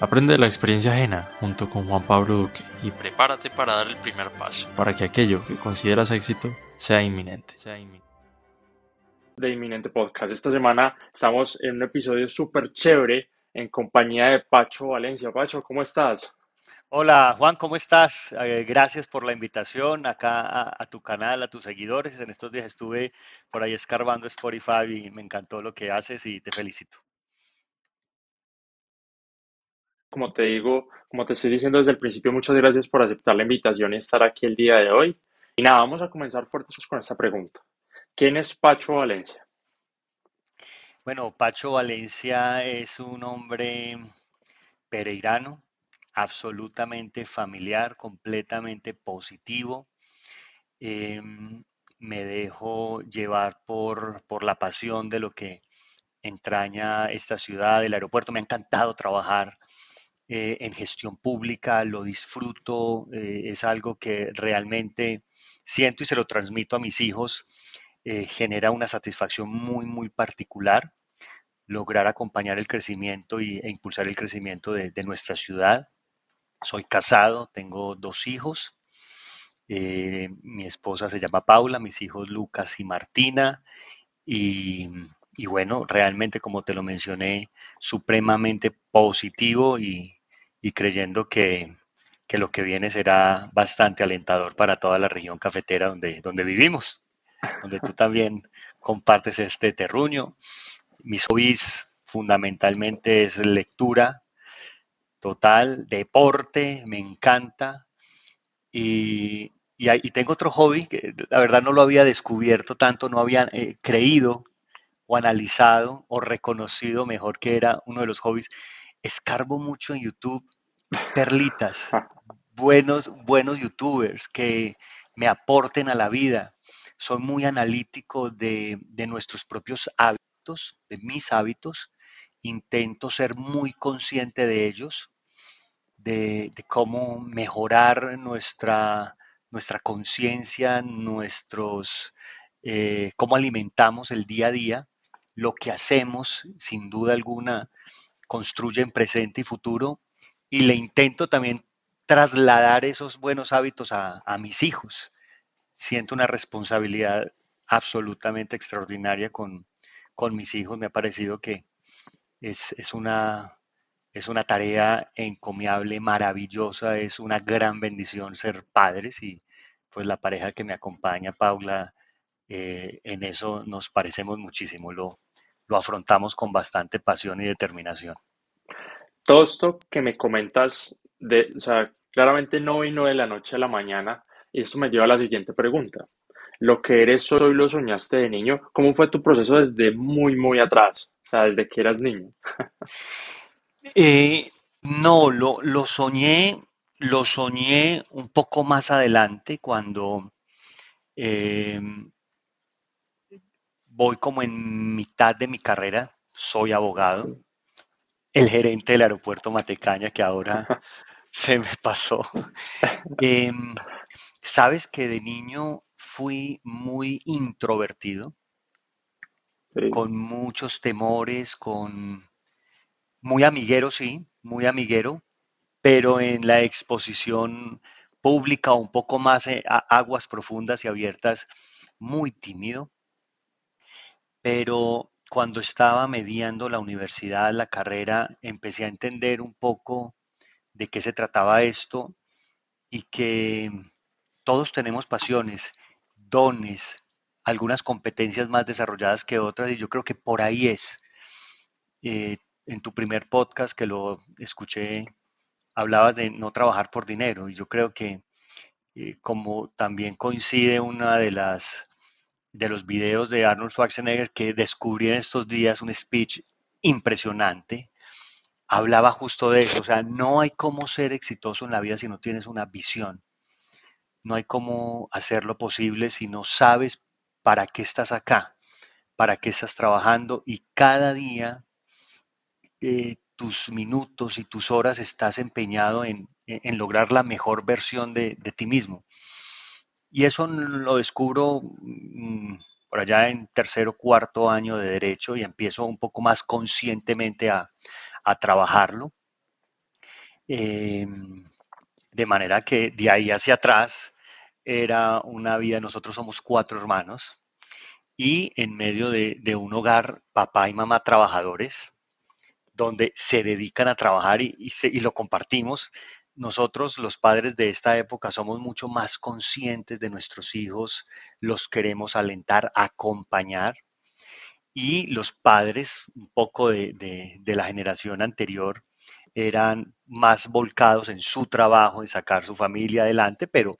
Aprende de la experiencia ajena junto con Juan Pablo Duque y prepárate para dar el primer paso para que aquello que consideras éxito sea inminente. Sea inminente. De Inminente Podcast. Esta semana estamos en un episodio súper chévere en compañía de Pacho Valencia. Pacho, ¿cómo estás? Hola Juan, ¿cómo estás? Eh, gracias por la invitación acá a, a, tu canal, a tus seguidores. En estos días estuve por ahí escarbando Spotify y me encantó lo que haces y te felicito. Como te digo, como te estoy diciendo desde el principio, muchas gracias por aceptar la invitación y estar aquí el día de hoy. Y nada, vamos a comenzar fuertes con esta pregunta. ¿Quién es Pacho Valencia? Bueno, Pacho Valencia es un hombre pereirano, absolutamente familiar, completamente positivo. Eh, me dejo llevar por, por la pasión de lo que entraña esta ciudad, el aeropuerto. Me ha encantado trabajar eh, en gestión pública, lo disfruto, eh, es algo que realmente siento y se lo transmito a mis hijos, eh, genera una satisfacción muy, muy particular lograr acompañar el crecimiento y, e impulsar el crecimiento de, nuestra ciudad. Soy casado, tengo dos hijos. mi esposa se llama Paula, mis hijos Lucas y Martina. Y bueno, realmente como te lo mencioné, supremamente positivo y, y creyendo que, que, lo que viene será bastante alentador para toda la región cafetera donde, donde vivimos, donde tú también compartes este terruño. Mis hobbies fundamentalmente es lectura total, deporte, me encanta. Y, y, tengo otro hobby que la verdad no lo había descubierto tanto, no había eh, creído o analizado o reconocido mejor que era uno de los hobbies escarbo mucho en YouTube perlitas, buenos, buenos youtubers que me aporten a la vida. Soy muy analítico de, de nuestros propios hábitos, de mis hábitos. Intento ser muy consciente de ellos, de, de cómo mejorar nuestra, nuestra conciencia, nuestros, eh, cómo alimentamos el día a día, lo que hacemos, sin duda alguna, construyen presente y futuro y le intento también trasladar esos buenos hábitos a, mis hijos. Siento una responsabilidad absolutamente extraordinaria con, con mis hijos. Me ha parecido que es, es, una, es una tarea encomiable, maravillosa, es una gran bendición ser padres y pues la pareja que me acompaña, Paula, eh, en eso nos parecemos muchísimo. Lo, lo afrontamos con bastante pasión y determinación. Todo esto que me comentas, de, o sea, claramente no vino de la noche a la mañana y esto me lleva a la siguiente pregunta. Lo que eres hoy lo soñaste de niño. ¿Cómo fue tu proceso desde muy, muy atrás? O sea, desde que eras niño. eh, no, lo, lo soñé, lo soñé un poco más adelante cuando eh, voy como en mitad de mi carrera, soy abogado, el gerente del aeropuerto Matecaña, que ahora se me pasó. Eh, Sabes que de niño fui muy introvertido, Sí. con muchos temores, con muy amiguero, sí, muy amiguero, pero en la exposición pública un poco más eh, a aguas profundas y abiertas, muy tímido. Pero cuando estaba mediando la universidad, la carrera, empecé a entender un poco de qué se trataba esto y que todos tenemos pasiones, dones, algunas competencias más desarrolladas que otras y yo creo que por ahí es. Eh, en tu primer podcast que lo escuché, hablabas de no trabajar por dinero y yo creo que eh, como también coincide una de las de los videos de Arnold Schwarzenegger que descubrí en estos días un speech impresionante, hablaba justo de eso, o sea, no hay cómo ser exitoso en la vida si no tienes una visión, no hay cómo hacerlo posible si no sabes para qué estás acá, para qué estás trabajando y cada día eh, tus minutos y tus horas estás empeñado en, en lograr la mejor versión de, de ti mismo. Y eso lo descubro mm, por allá en tercero, cuarto año de derecho y empiezo un poco más conscientemente a, a trabajarlo. Em, de manera que de ahí hacia atrás era una vida, nosotros somos cuatro hermanos y en medio de, un hogar, papá y mamá trabajadores, donde se dedican a trabajar y, y lo compartimos. Nosotros, los padres de esta época, somos mucho más conscientes de nuestros hijos, los queremos alentar, acompañar. Y los padres, un poco de, de la generación anterior, eran más volcados en su trabajo, en sacar su familia adelante, pero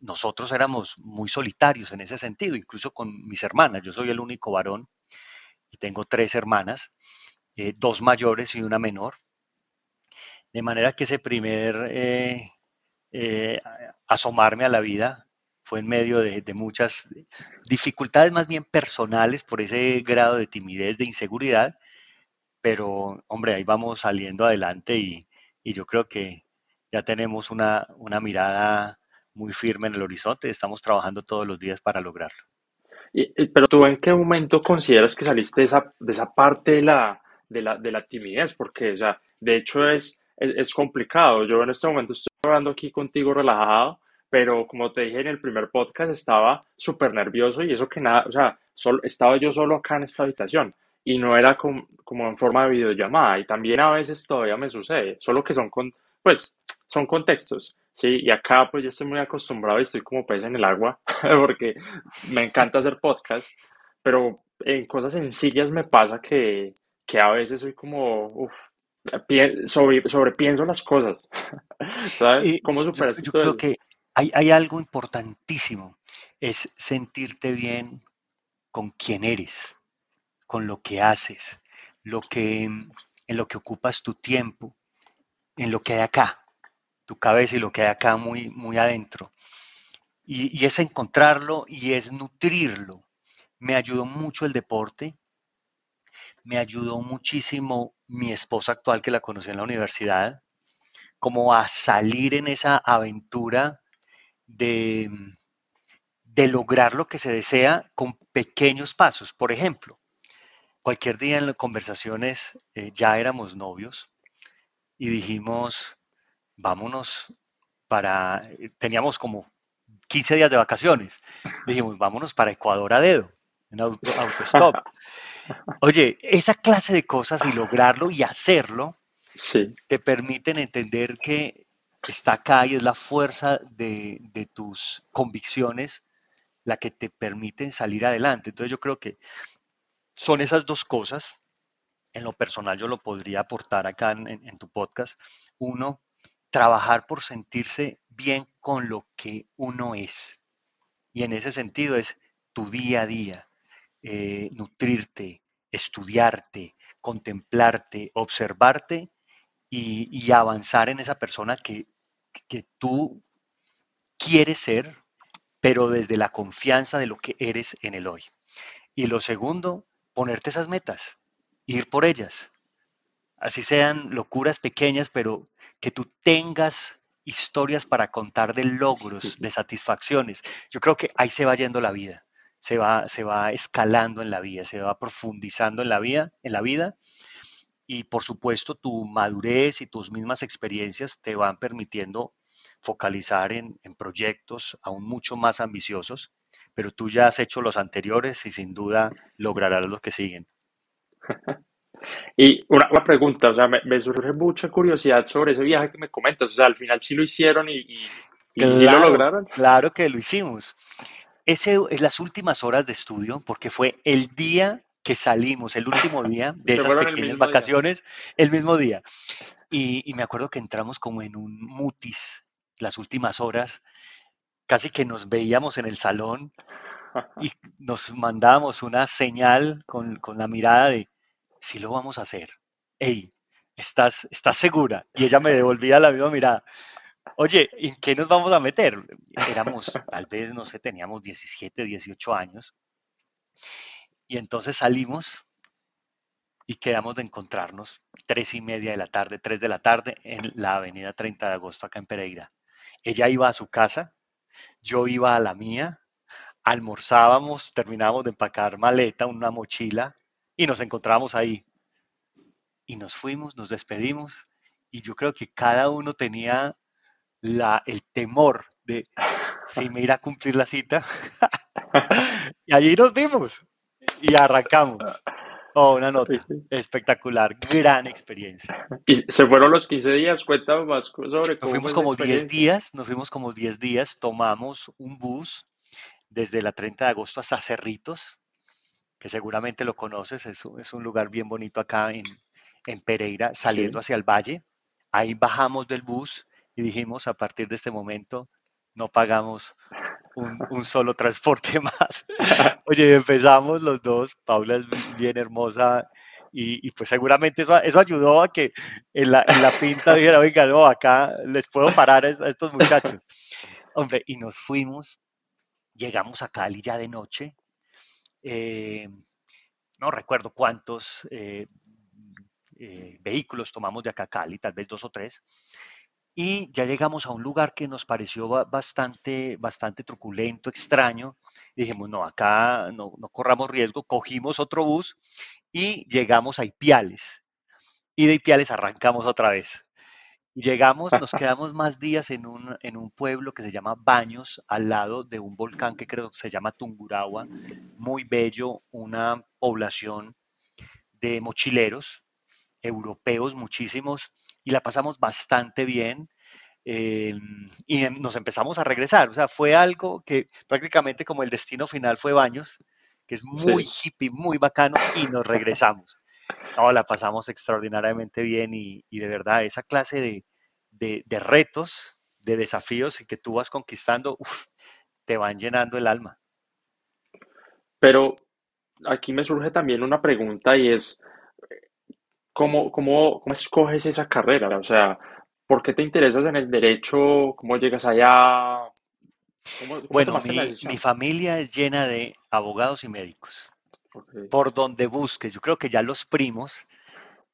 nosotros éramos muy solitarios en ese sentido, incluso con mis hermanas. Yo soy el único varón y tengo tres hermanas, eh, dos mayores y una menor. De manera que ese primer eh, eh, asomarme a la vida fue en medio de, muchas dificultades más bien personales por ese grado de timidez, de inseguridad, pero hombre, ahí vamos saliendo adelante y, yo creo que ya tenemos una, mirada muy firme en el horizonte, estamos trabajando todos los días para lograrlo. pero tú en qué momento consideras que saliste de esa, de esa parte de la, de la, de la timidez? Porque, o sea, de hecho es, es, complicado. Yo en este momento estoy hablando aquí contigo relajado, pero como te dije en el primer podcast, estaba súper nervioso y eso que nada, o sea, solo, estaba yo solo acá en esta habitación y no era como, en forma de videollamada y también a veces todavía me sucede, solo que son con, pues son contextos, sí, y acá pues ya estoy muy acostumbrado y estoy como pez en el agua porque me encanta hacer podcast, pero en cosas sencillas me pasa que, que a veces soy como, uff, sobre, sobrepienso las cosas, ¿sabes? ¿Cómo superas yo, yo creo que hay, hay algo importantísimo, es sentirte bien con quien eres con lo que haces, lo que, en lo que ocupas tu tiempo, en lo que hay acá, tu cabeza y lo que hay acá muy, muy adentro. Y, es encontrarlo y es nutrirlo. Me ayudó mucho el deporte, me ayudó muchísimo mi esposa actual que la conocí en la universidad, como a salir en esa aventura de, de lograr lo que se desea con pequeños pasos. Por ejemplo, cualquier día en las conversaciones eh, ya éramos novios y dijimos, vámonos para, eh, teníamos como 15 días de vacaciones, dijimos, vámonos para Ecuador a dedo, en auto, autostop. Oye, esa clase de cosas y lograrlo y hacerlo, te permiten entender que está acá y es la fuerza de, de tus convicciones la que te permiten salir adelante. Entonces yo creo que son esas dos cosas. En lo personal yo lo podría aportar acá en, tu podcast. Uno, trabajar por sentirse bien con lo que uno es. Y en ese sentido es tu día a día, eh, nutrirte, estudiarte, contemplarte, observarte y, avanzar en esa persona que, que tú quieres ser, pero desde la confianza de lo que eres en el hoy. Y lo segundo, ponerte esas metas, ir por ellas. Así sean locuras pequeñas, pero que tú tengas historias para contar de logros, de satisfacciones. Yo creo que ahí se va yendo la vida, se va, se va escalando en la vida, se va profundizando en la vida, en la vida. Y por supuesto, tu madurez y tus mismas experiencias te van permitiendo focalizar en, en proyectos aún mucho más ambiciosos pero tú ya has hecho los anteriores y sin duda lograrás los que siguen. Y una, pregunta, o sea, me, surge mucha curiosidad sobre ese viaje que me comentas, o sea, al final sí lo hicieron y, lo lograron. Claro que lo hicimos. Ese es las últimas horas de estudio, porque fue el día que salimos, el último día de esas pequeñas vacaciones, el mismo día. Y, y, me acuerdo que entramos como en un mutis las últimas horas casi que nos veíamos en el salón y nos mandábamos una señal con, la mirada de, si lo vamos a hacer, hey, ¿estás, ¿estás segura? Y ella me devolvía la misma mirada. Oye, ¿en qué nos vamos a meter? Éramos, tal vez, no sé, teníamos 17, 18 años. Y entonces salimos y quedamos de encontrarnos tres y media de la tarde, tres de la tarde, en la avenida 30 de agosto acá en Pereira. Ella iba a su casa, yo iba a la mía, almorzábamos, terminábamos de empacar maleta, una mochila y nos encontrábamos ahí. Y nos fuimos, nos despedimos y yo creo que cada uno tenía la, el temor de si me irá a cumplir la cita. y allí nos vimos y arrancamos. Oh, una nota espectacular, gran experiencia. ¿Y se fueron los 15 días? Cuéntame más sobre cómo Nos fuimos como 10 días, nos fuimos como 10 días, tomamos un bus desde la 30 de agosto hasta Cerritos, que seguramente lo conoces, es, es un lugar bien bonito acá en, en Pereira, saliendo hacia el valle. Ahí bajamos del bus y dijimos, a partir de este momento no pagamos un, solo transporte más. Oye, empezamos los dos, Paula es bien hermosa y, pues seguramente eso, eso, ayudó a que en la, en la pinta dijera, venga, no, acá les puedo parar a estos muchachos. Hombre, y nos fuimos, llegamos a Cali ya de noche, eh, no recuerdo cuántos eh, eh, vehículos tomamos de acá a Cali, tal vez dos o tres, y ya llegamos a un lugar que nos pareció bastante, bastante truculento, extraño. Dijimos, no, acá no, no corramos riesgo, cogimos otro bus y llegamos a Ipiales. Y de Ipiales arrancamos otra vez. Llegamos, nos quedamos más días en un, en un pueblo que se llama Baños, al lado de un volcán que creo que se llama Tungurahua, muy bello, una población de mochileros, europeos muchísimos, y la pasamos bastante bien. Eh, y em, nos empezamos a regresar. O sea, fue algo que prácticamente como el destino final fue Baños, que es muy hippie, muy bacano, y nos regresamos. No, la pasamos extraordinariamente bien y, de verdad esa clase de, de, retos, de desafíos que tú vas conquistando, te van llenando el alma. Pero aquí me surge también una pregunta y es, ¿cómo, cómo, cómo escoges esa carrera? O sea, ¿por qué te interesas en el derecho? ¿Cómo llegas allá? bueno, mi, familia es llena de abogados y médicos. Por donde busques, yo creo que ya los primos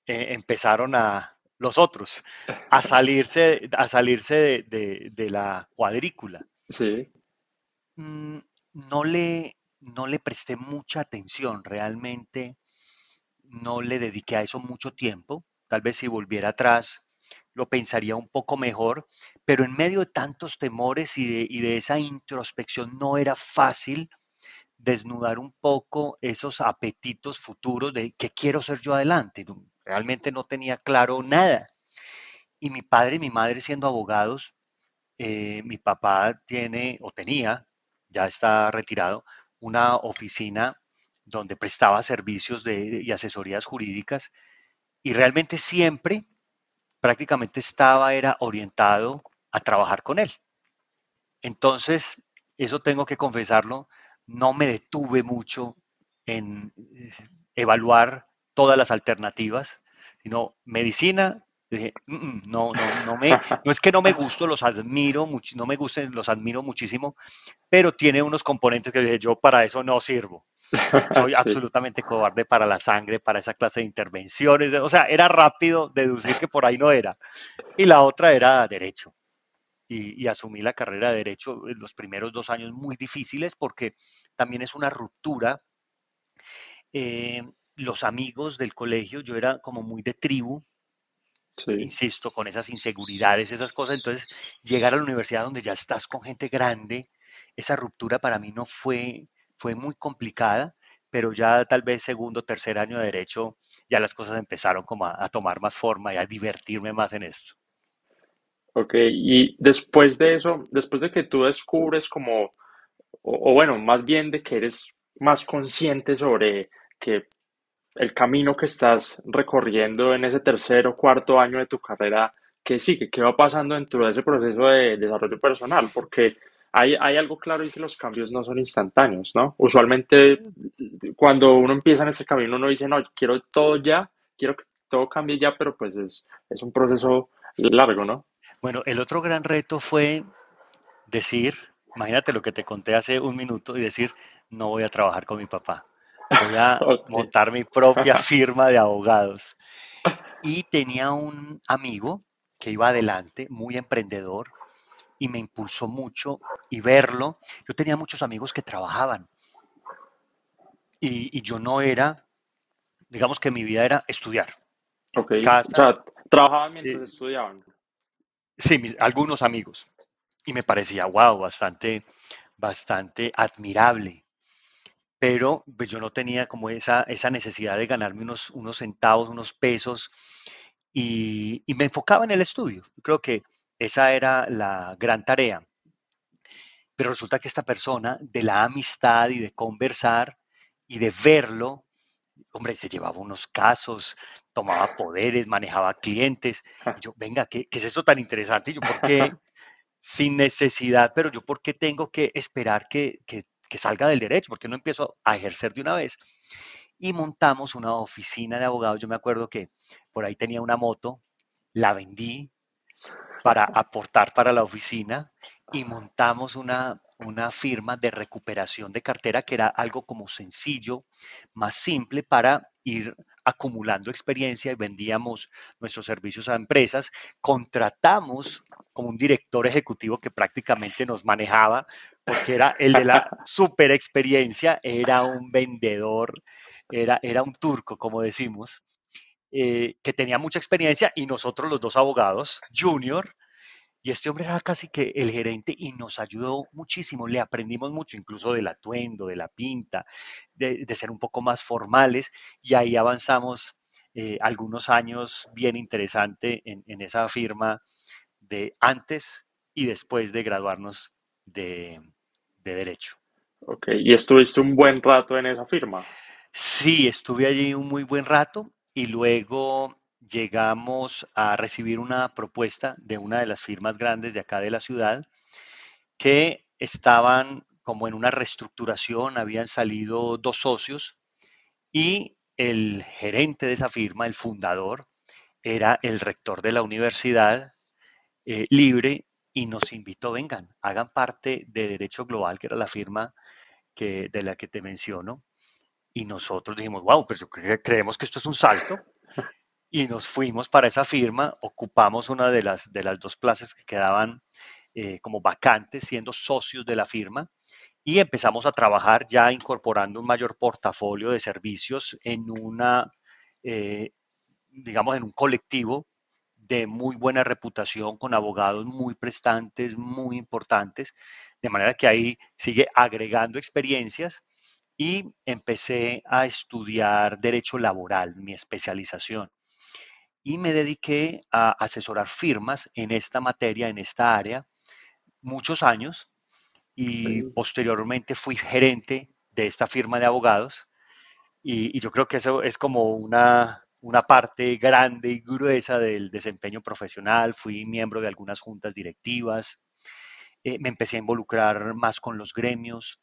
eh, empezaron a, los otros, a salirse, a salirse de, la cuadrícula. Sí. Mm, no le, no le presté mucha atención realmente no le dediqué a eso mucho tiempo. Tal vez si volviera atrás lo pensaría un poco mejor, pero en medio de tantos temores y de, esa introspección no era fácil desnudar un poco esos apetitos futuros de qué quiero ser yo adelante. Realmente no tenía claro nada. Y mi padre y mi madre siendo abogados, eh, mi papá tiene o tenía, ya está retirado, una oficina donde prestaba servicios de, y asesorías jurídicas y realmente siempre prácticamente estaba era orientado a trabajar con él. Entonces, eso tengo que confesarlo, no me detuve mucho en eh, evaluar todas las alternativas, sino medicina, dije, mm, mm, no, no, no me, no es que no me gusto, los admiro, mucho, no me gusten, los admiro muchísimo, pero tiene unos componentes que dije, yo para eso no sirvo. Soy absolutamente cobarde para la sangre, para esa clase de intervenciones. O sea, era rápido deducir que por ahí no era. Y la otra era derecho. Y, asumí la carrera de derecho en los primeros dos años muy difíciles porque también es una ruptura. Eh, los amigos del colegio, yo era como muy de tribu, insisto, con esas inseguridades, esas cosas. Entonces, llegar a la universidad donde ya estás con gente grande, esa ruptura para mí no fue, fue muy complicada, pero ya tal vez segundo, tercer año de derecho, ya las cosas empezaron como a, tomar más forma y a divertirme más en esto. Ok, y después de eso, después de que tú descubres como, o, bueno, más bien de que eres más consciente sobre que el camino que estás recorriendo en ese tercer o cuarto año de tu carrera, que sigue, qué va pasando dentro de ese proceso de desarrollo personal, porque hay, algo claro y que los cambios no son instantáneos, ¿no? Usualmente cuando uno empieza en ese camino uno dice, no, quiero todo ya, quiero que todo cambie ya, pero pues es, es un proceso largo, ¿no? Bueno, el otro gran reto fue decir, imagínate lo que te conté hace un minuto y decir, no voy a trabajar con mi papá, voy a montar mi propia firma de abogados. Y tenía un amigo que iba adelante, muy emprendedor, y me impulsó mucho y verlo. Yo tenía muchos amigos que trabajaban y, yo no era, digamos que mi vida era estudiar. Ok, o sea, ¿Trabajaban mientras estudiaban? Sí, algunos amigos. Y me parecía, wow, bastante, bastante admirable. Pero pues, yo no tenía como esa, esa necesidad de ganarme unos, unos centavos, unos pesos, y, y me enfocaba en el estudio. Creo que esa era la gran tarea. Pero resulta que esta persona, de la amistad y de conversar y de verlo, hombre, se llevaba unos casos, tomaba poderes, manejaba clientes. Y yo, venga, ¿qué, es eso tan interesante? Y yo, ¿por qué? Sin necesidad, pero yo, ¿por qué tengo que esperar que, que, que salga del derecho? ¿Por qué no empiezo a ejercer de una vez? Y montamos una oficina de abogados. Yo me acuerdo que por ahí tenía una moto, la vendí para aportar para la oficina y montamos una, una firma de recuperación de cartera que era algo como sencillo, más simple para ir acumulando experiencia y vendíamos nuestros servicios a empresas. Contratamos como un director ejecutivo que prácticamente nos manejaba porque era el de la super experiencia, era un vendedor, era, era un turco, como decimos, eh, que tenía mucha experiencia y nosotros los dos abogados, junior, y este hombre era casi que el gerente y nos ayudó muchísimo, le aprendimos mucho, incluso del atuendo, de la pinta, de, ser un poco más formales y ahí avanzamos eh, algunos años bien interesante en, esa firma de antes y después de graduarnos de, de Derecho. Ok, ¿y estuviste un buen rato en esa firma? Sí, estuve allí un muy buen rato y luego llegamos a recibir una propuesta de una de las firmas grandes de acá de la ciudad que estaban como en una reestructuración, habían salido dos socios y el gerente de esa firma, el fundador, era el rector de la universidad eh, libre y nos invitó, vengan, hagan parte de Derecho Global, que era la firma que, de la que te menciono. Y nosotros dijimos, wow, pero creemos que esto es un salto y nos fuimos para esa firma, ocupamos una de las, de las dos plazas que quedaban eh, como vacantes, siendo socios de la firma, y empezamos a trabajar ya incorporando un mayor portafolio de servicios en una, eh, digamos, en un colectivo de muy buena reputación, con abogados muy prestantes, muy importantes, de manera que ahí sigue agregando experiencias y empecé a estudiar derecho laboral, mi especialización y me dediqué a asesorar firmas en esta materia, en esta área, muchos años y posteriormente fui gerente de esta firma de abogados y, yo creo que eso es como una, una parte grande y gruesa del desempeño profesional, fui miembro de algunas juntas directivas, eh, me empecé a involucrar más con los gremios,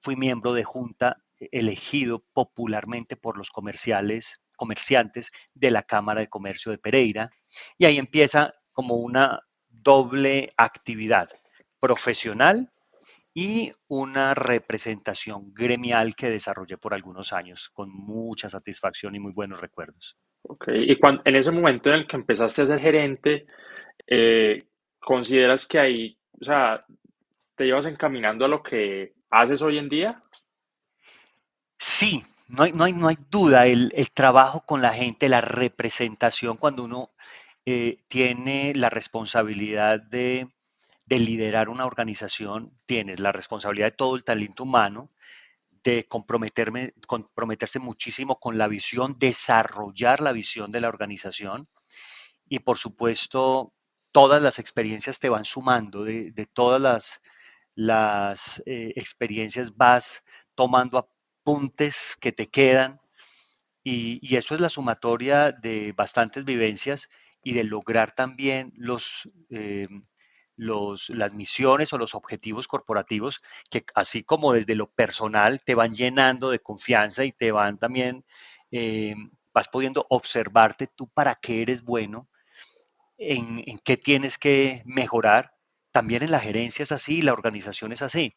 fui miembro de junta elegido popularmente por los comerciales comerciantes de la Cámara de Comercio de Pereira. Y ahí empieza como una doble actividad profesional y una representación gremial que desarrollé por algunos años con mucha satisfacción y muy buenos recuerdos. Ok, y cuando, en ese momento en el que empezaste a ser gerente, eh, ¿consideras que ahí, o sea, te ibas encaminando a lo que haces hoy en día? Sí, no hay, no hay, no hay duda, el, trabajo con la gente, la representación, cuando uno eh, tiene la responsabilidad de, liderar una organización, tienes la responsabilidad de todo el talento humano, de comprometerme, comprometerse muchísimo con la visión, desarrollar la visión de la organización. Y por supuesto todas las experiencias te van sumando, de, todas las, las eh, experiencias vas tomando puntes que te quedan y, eso es la sumatoria de bastantes vivencias y de lograr también los, eh, los, las misiones o los objetivos corporativos que así como desde lo personal te van llenando de confianza y te van también, eh, vas pudiendo observarte tú para qué eres bueno, en, en qué tienes que mejorar. También en la gerencia es así, la organización es así.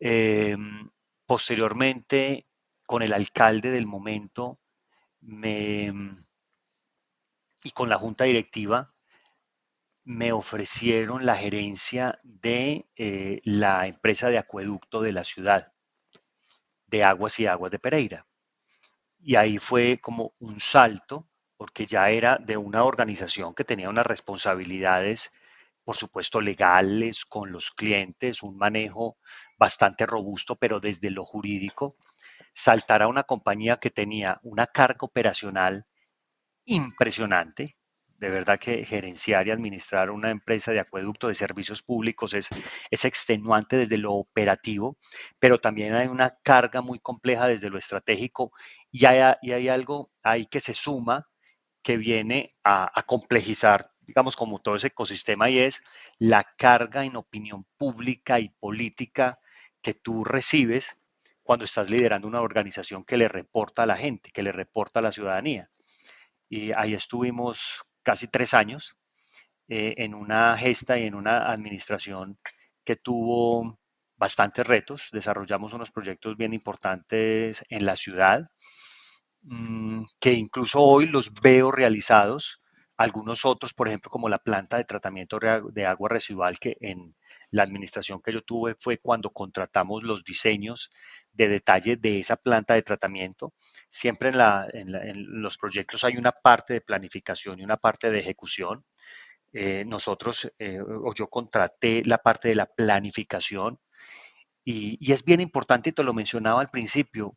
Em, Posteriormente, con el alcalde del momento y con la junta directiva, me ofrecieron la gerencia de eh, la empresa de acueducto de la ciudad, de Aguas y Aguas de Pereira. Y ahí fue como un salto, porque ya era de una organización que tenía unas responsabilidades, por supuesto, legales con los clientes, un manejo bastante robusto, pero desde lo jurídico, saltar a una compañía que tenía una carga operacional impresionante, de verdad que gerenciar y administrar una empresa de acueducto de servicios públicos es, es extenuante desde lo operativo, pero también hay una carga muy compleja desde lo estratégico y hay, y hay algo ahí que se suma que viene a, a complejizar, digamos, como todo ese ecosistema y es la carga en opinión pública y política que tú recibes cuando estás liderando una organización que le reporta a la gente, que le reporta a la ciudadanía. Y ahí estuvimos casi tres años eh, en una gesta y en una administración que tuvo bastantes retos. Desarrollamos unos proyectos bien importantes en la ciudad, mm, que incluso hoy los veo realizados. Algunos otros, por ejemplo, como la planta de tratamiento de agua residual, que en la administración que yo tuve fue cuando contratamos los diseños de detalle de esa planta de tratamiento. Siempre en, los proyectos hay una parte de planificación y una parte de ejecución. Eh, nosotros, eh, o yo contraté la parte de la planificación y, es bien importante, y te lo mencionaba al principio,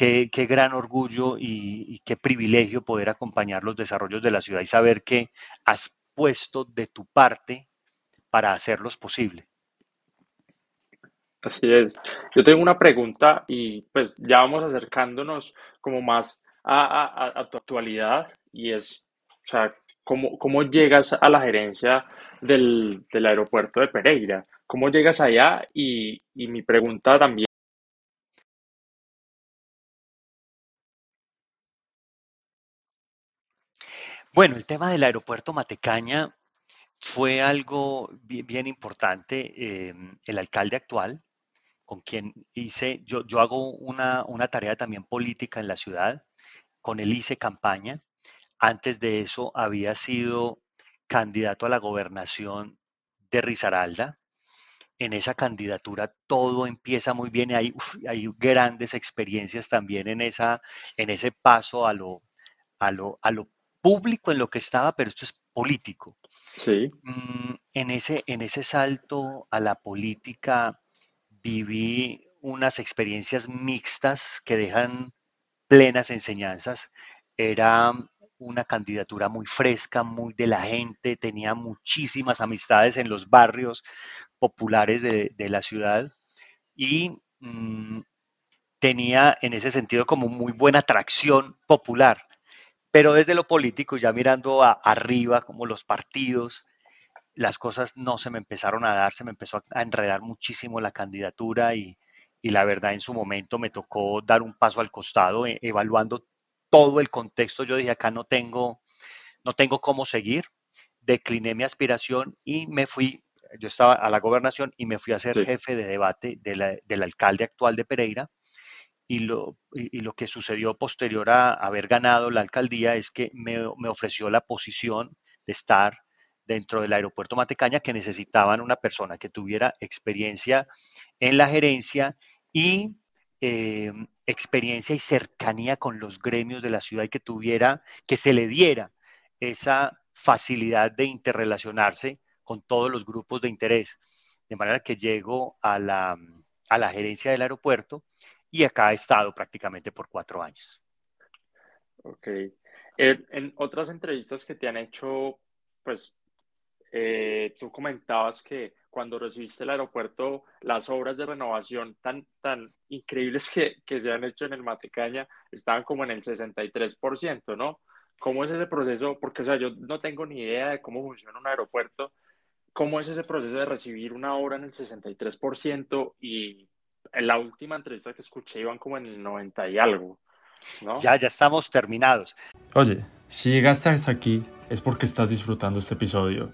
qué, gran orgullo y, qué privilegio poder acompañar los desarrollos de la ciudad y saber que has puesto de tu parte para hacerlos posible. Así es. Yo tengo una pregunta y pues ya vamos acercándonos como más a, tu actualidad y es, o sea, ¿cómo, cómo llegas a la gerencia del, aeropuerto de Pereira? ¿Cómo llegas allá? Y, y mi pregunta también. Bueno, el tema del aeropuerto Matecaña fue algo bien, importante. Em, el alcalde actual, con quien hice, yo, hago una, tarea también política en la ciudad, con él hice campaña. Antes de eso había sido candidato a la gobernación de Risaralda. En esa candidatura todo empieza muy bien y hay, grandes experiencias también en, en ese paso a lo, a, lo, a lo público en lo que estaba, pero esto es político. Sí. Mm, en, ese, en ese salto a la política viví unas experiencias mixtas que dejan plenas enseñanzas. Era una candidatura muy fresca, muy de la gente, tenía muchísimas amistades en los barrios populares de, la ciudad y mm, tenía en ese sentido como muy buena atracción popular. Pero desde lo político, ya mirando arriba, como los partidos, las cosas no se me empezaron a dar, se me empezó a enredar muchísimo la candidatura y, la verdad en su momento me tocó dar un paso al costado, e, evaluando todo el contexto. Yo dije, acá no tengo, no tengo cómo seguir. Decliné mi aspiración y me fui, yo estaba a la gobernación y me fui a ser jefe de debate del alcalde actual de Pereira. Y lo, y, lo que sucedió posterior a haber ganado la alcaldía es que me, me ofreció la posición de estar dentro del aeropuerto Matecaña que necesitaban una persona que tuviera experiencia en la gerencia y eh, experiencia y cercanía con los gremios de la ciudad y que tuviera, que se le diera esa facilidad de interrelacionarse con todos los grupos de interés. De manera que llego a la, a la gerencia del aeropuerto y acá he estado prácticamente por cuatro años. Ok. Eh, en otras entrevistas que te han hecho, pues eh, tú comentabas que cuando recibiste el aeropuerto, las obras de renovación tan, tan increíbles que, que se han hecho en el Matecaña estaban como en el 63%, ¿no? ¿Cómo es ese proceso? Porque, o sea, yo no tengo ni idea de cómo funciona un aeropuerto. ¿Cómo es ese proceso de recibir una obra en el 63% y la última entrevista que escuché iban como en el 90 y algo? ¿no? Ya, ya estamos terminados. Oye, si llegaste hasta aquí es porque estás disfrutando este episodio.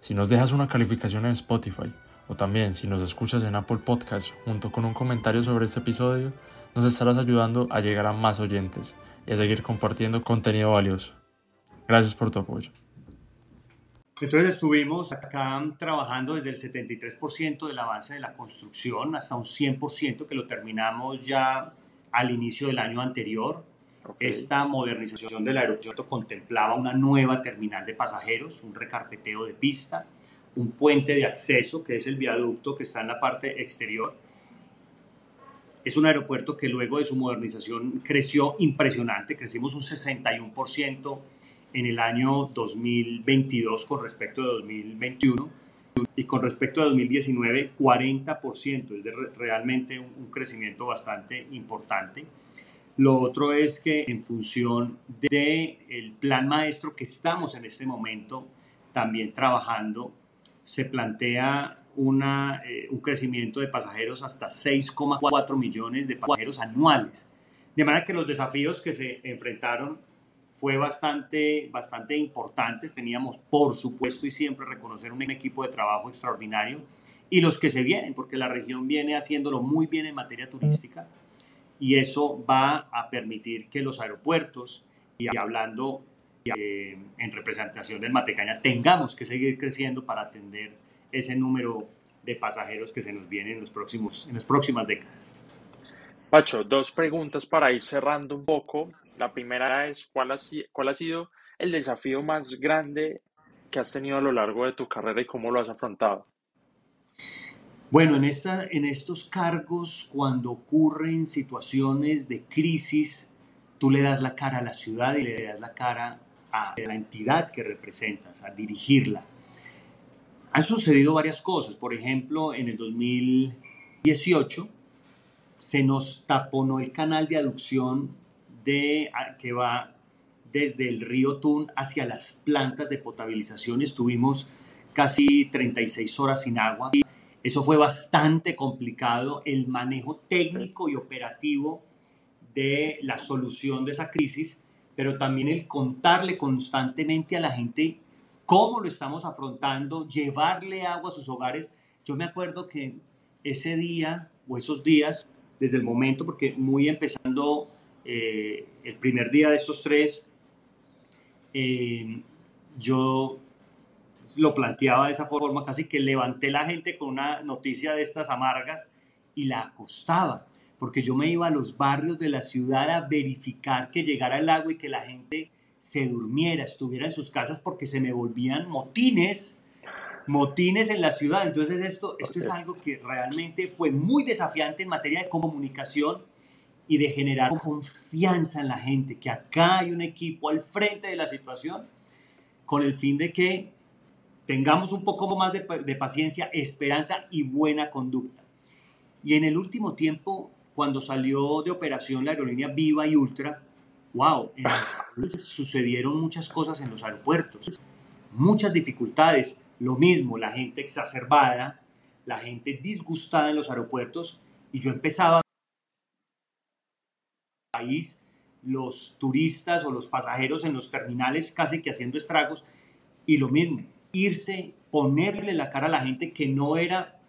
Si nos dejas una calificación en Spotify o también si nos escuchas en Apple Podcast junto con un comentario sobre este episodio, nos estarás ayudando a llegar a más oyentes y a seguir compartiendo contenido valioso. Gracias por tu apoyo. Entonces estuvimos acá trabajando desde el 73% del avance de la construcción hasta un 100% que lo terminamos ya al inicio del año anterior. Esta modernización del aeropuerto contemplaba una nueva terminal de pasajeros, un recarpeteo de pista, un puente de acceso, que es el viaducto que está en la parte exterior. Es un aeropuerto que luego de su modernización creció impresionante, crecimos un 61% en el año 2022 con respecto a 2021 y con respecto a 2019 40%, es realmente un, crecimiento bastante importante. Lo otro es que en función del el plan maestro que estamos en este momento también trabajando, se plantea una, eh, un crecimiento de pasajeros hasta 6,4 millones de pasajeros anuales. De manera que los desafíos que se enfrentaron fue bastante, bastante importantes. Teníamos, por supuesto, y siempre reconocer un equipo de trabajo extraordinario y los que se vienen, porque la región viene haciéndolo muy bien en materia turística y eso va a permitir que los aeropuertos, y hablando eh, en representación del Matecaña, tengamos que seguir creciendo para atender ese número de pasajeros que se nos vienen en, en las próximas décadas. Pacho, dos preguntas para ir cerrando un poco. La primera es, ¿cuál ha, ¿cuál ha sido el desafío más grande que has tenido a lo largo de tu carrera y cómo lo has afrontado? Bueno, en, en estos cargos, cuando ocurren situaciones de crisis, tú le das la cara a la ciudad y le das la cara a la entidad que representas, a dirigirla. Han sucedido varias cosas. Por ejemplo, en el 2018 se nos taponó el canal de aducción de, que va desde el río Tun hacia las plantas de potabilización. Estuvimos casi 36 horas sin agua. Eso fue bastante complicado, el manejo técnico y operativo de la solución de esa crisis, pero también el contarle constantemente a la gente cómo lo estamos afrontando, llevarle agua a sus hogares. Yo me acuerdo que ese día o esos días, desde el momento, porque muy empezando eh, el primer día de estos tres, eh, yo lo planteaba de esa forma, casi que levanté la gente con una noticia de estas amargas y la acostaba, porque yo me iba a los barrios de la ciudad a verificar que llegara el agua y que la gente se durmiera, estuviera en sus casas, porque se me volvían motines, motines en la ciudad. Entonces esto, esto es algo que realmente fue muy desafiante en materia de comunicación y de generar confianza en la gente, que acá hay un equipo al frente de la situación con el fin de que tengamos un poco más de, paciencia, esperanza y buena conducta. Y en el último tiempo, cuando salió de operación la aerolínea Viva y Ultra, wow, sucedieron muchas cosas en los aeropuertos, muchas dificultades, lo mismo, la gente exacerbada, la gente disgustada en los aeropuertos, y yo empezaba país, los turistas o los pasajeros en los terminales casi que haciendo estragos, y lo mismo, irse, ponerle la cara a la gente que no era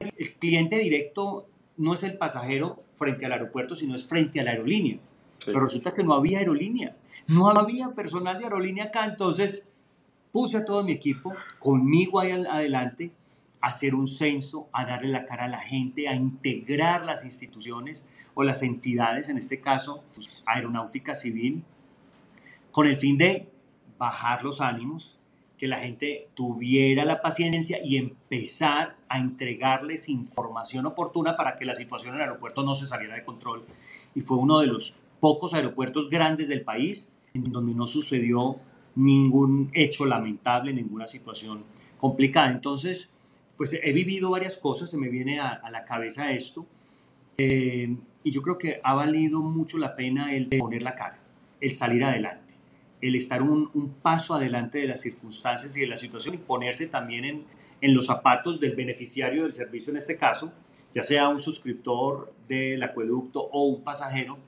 el cliente directo, no es el pasajero frente al aeropuerto, sino es frente a la aerolínea. Pero resulta que no había aerolínea, no había personal de aerolínea acá, entonces puse a todo mi equipo conmigo ahí adelante a hacer un censo, a darle la cara a la gente, a integrar las instituciones o las entidades, en este caso aeronáutica civil, con el fin de bajar los ánimos, que la gente tuviera la paciencia y empezar a entregarles información oportuna para que la situación en el aeropuerto no se saliera de control. Y fue uno de los pocos aeropuertos grandes del país en donde no sucedió ningún hecho lamentable, ninguna situación complicada. Entonces, pues he vivido varias cosas, se me viene a, la cabeza esto, eh, y yo creo que ha valido mucho la pena el poner la cara, el salir adelante el estar un, paso adelante de las circunstancias y de la situación y ponerse también en, los zapatos del beneficiario del servicio en este caso, ya sea un suscriptor del acueducto o un pasajero,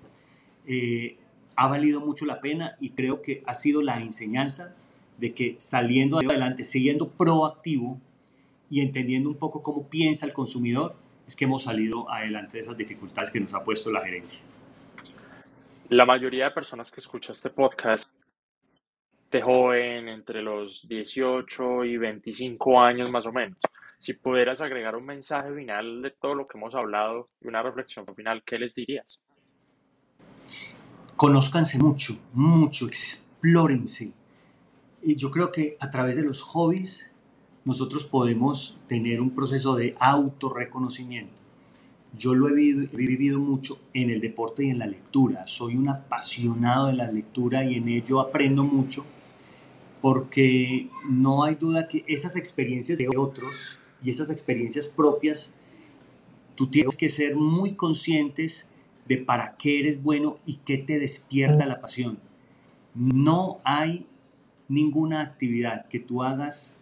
eh, ha valido mucho la pena y creo que ha sido la enseñanza de que saliendo adelante, siguiendo proactivo y entendiendo un poco cómo piensa el consumidor, es que hemos salido adelante de esas dificultades que nos ha puesto la gerencia. La mayoría de personas que escuchan este podcast de joven, entre los 18 y 25 años más o menos. Si pudieras agregar un mensaje final de todo lo que hemos hablado y una reflexión final, ¿qué les dirías? Conózcanse mucho, mucho, explórense. Y yo creo que a través de los hobbies nosotros podemos tener un proceso de autorreconocimiento. Yo lo he vivido, he vivido, mucho en el deporte y en la lectura. Soy un apasionado de la lectura y en ello aprendo mucho porque no hay duda que esas experiencias de otros y esas experiencias propias, tú tienes que ser muy conscientes de para qué eres bueno y qué te despierta la pasión. No hay ninguna actividad que tú hagas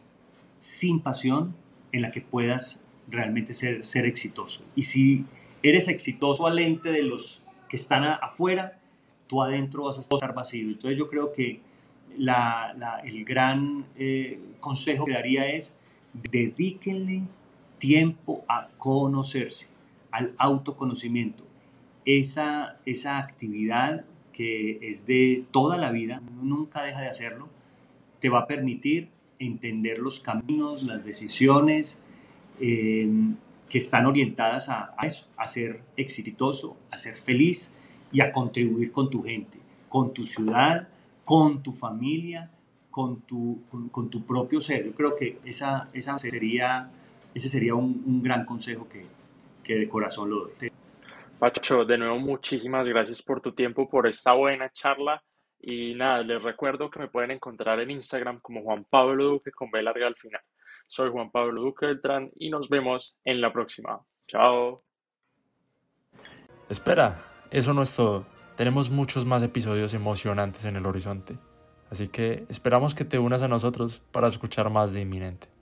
sin pasión en la que puedas realmente ser, ser exitoso. Y si eres exitoso al ente de los que están afuera, tú adentro vas a estar vacío. Entonces yo creo que el gran eh, consejo que daría es dedíquenle tiempo a conocerse, al autoconocimiento. Esa, esa actividad que es de toda la vida, nunca deja de hacerlo, te va a permitir entender los caminos, las decisiones em, que están orientadas a, eso, a ser exitoso, a ser feliz y a contribuir con tu gente, con tu ciudad, con tu familia, con tu, con, tu propio ser. Yo creo que esa, esa sería, ese sería un, gran consejo que, que de corazón lo. Pacho, de nuevo muchísimas gracias por tu tiempo, por esta buena charla. Y nada, les recuerdo que me pueden encontrar en Instagram como Juan Pablo Duque con B larga al final. Soy Juan Pablo Duque Beltrán y nos vemos en la próxima. Chao. Espera, eso no es todo. Tenemos muchos más episodios emocionantes en el horizonte. Así que esperamos que te unas a nosotros para escuchar más de Inminente.